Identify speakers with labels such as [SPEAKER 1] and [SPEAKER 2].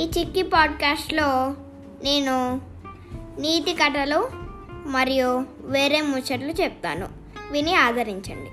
[SPEAKER 1] ఈ చిక్కి పాడ్కాస్ట్లో నేను నీతి కథలు మరియు వేరే ముచ్చట్లు చెప్తాను. విని ఆదరించండి.